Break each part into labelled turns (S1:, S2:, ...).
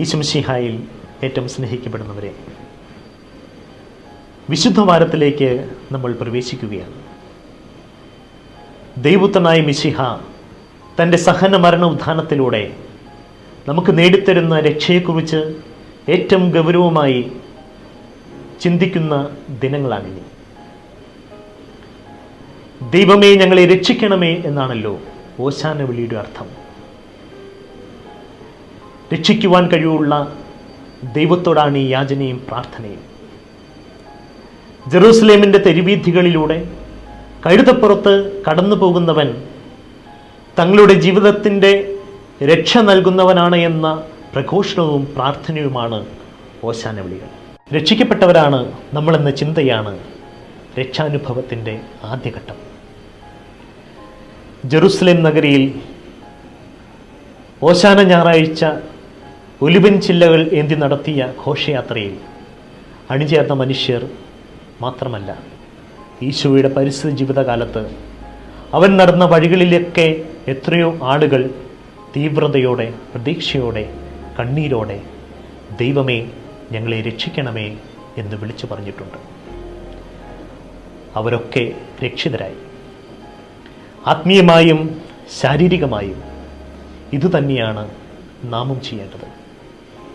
S1: ഈശംഷിഹായിൽ ഏറ്റവും സ്നേഹിക്കപ്പെടുന്നവരെ വിശുദ്ധ വാരത്തിലേക്ക് നമ്മൾ പ്രവേശിക്കുകയാണ്. ദൈവത്തനായ മിശിഹ തന്റെ സഹന മരണ ഉത്ഥാനത്തിലൂടെ നമുക്ക് നേടിത്തരുന്ന രക്ഷയെക്കുറിച്ച് ഏറ്റവും ഗൗരവമായി ചിന്തിക്കുന്ന ദിനങ്ങളാണിനി. ദൈവമേ ഞങ്ങളെ രക്ഷിക്കണമേ എന്നാണല്ലോ ഓശാന വിളിയുടെ അർത്ഥം. രക്ഷിക്കുവാൻ കഴിവുള്ള ദൈവത്തോടാണ് ഈ യാചനയും പ്രാർത്ഥനയും. ജെറൂസലേമിന്റെ തെരുവീഥികളിലൂടെ കഴുതപ്പുറത്ത് കടന്നു പോകുന്നവൻ തങ്ങളുടെ ജീവിതത്തിന്റെ രക്ഷ നൽകുന്നവനാണ് എന്ന പ്രഘോഷണവും പ്രാർത്ഥനയുമാണ് ഓശാന വിളികൾ. രക്ഷിക്കപ്പെട്ടവരാണ് നമ്മളെന്ന ചിന്തയാണ് രക്ഷാനുഭവത്തിന്റെ ആദ്യഘട്ടം. ജെറുസലേം നഗരിയിൽ ഓശാന ഞായറാഴ്ച ഒലിവൻ ചില്ലകൾ ഏന്തി നടത്തിയ ഘോഷയാത്രയിൽ അണിചേർന്ന മനുഷ്യർ മാത്രമല്ല ഈശോയുടെ പരിസ്ഥിതി ജീവിതകാലത്ത് അവൻ നടന്ന വഴികളിലൊക്കെ എത്രയോ ആളുകൾ തീവ്രതയോടെ പ്രതീക്ഷയോടെ കണ്ണീരോടെ ദൈവമേ ഞങ്ങളെ രക്ഷിക്കണമേ എന്ന് വിളിച്ചു പറഞ്ഞിട്ടുണ്ട്. അവരൊക്കെ രക്ഷിതരായി. ആത്മീയമായും ശാരീരികമായും ഇതുതന്നെയാണ് നാമം ചെയ്യേണ്ടത്.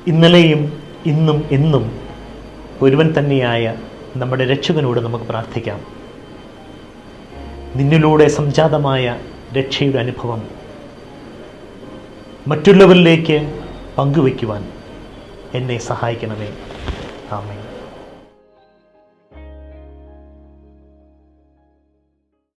S1: ഇന്നലെയും ഇന്നും എന്നും ഒരുവൻ തന്നെയായ നമ്മുടെ രക്ഷകനോട് നമുക്ക് പ്രാർത്ഥിക്കാം. നിന്നിലൂടെ സംജാതമായ രക്ഷയുടെ അനുഭവം മറ്റുള്ളവരിലേക്ക് പങ്കുവയ്ക്കുവാൻ എന്നെ സഹായിക്കണമേ. ആമേ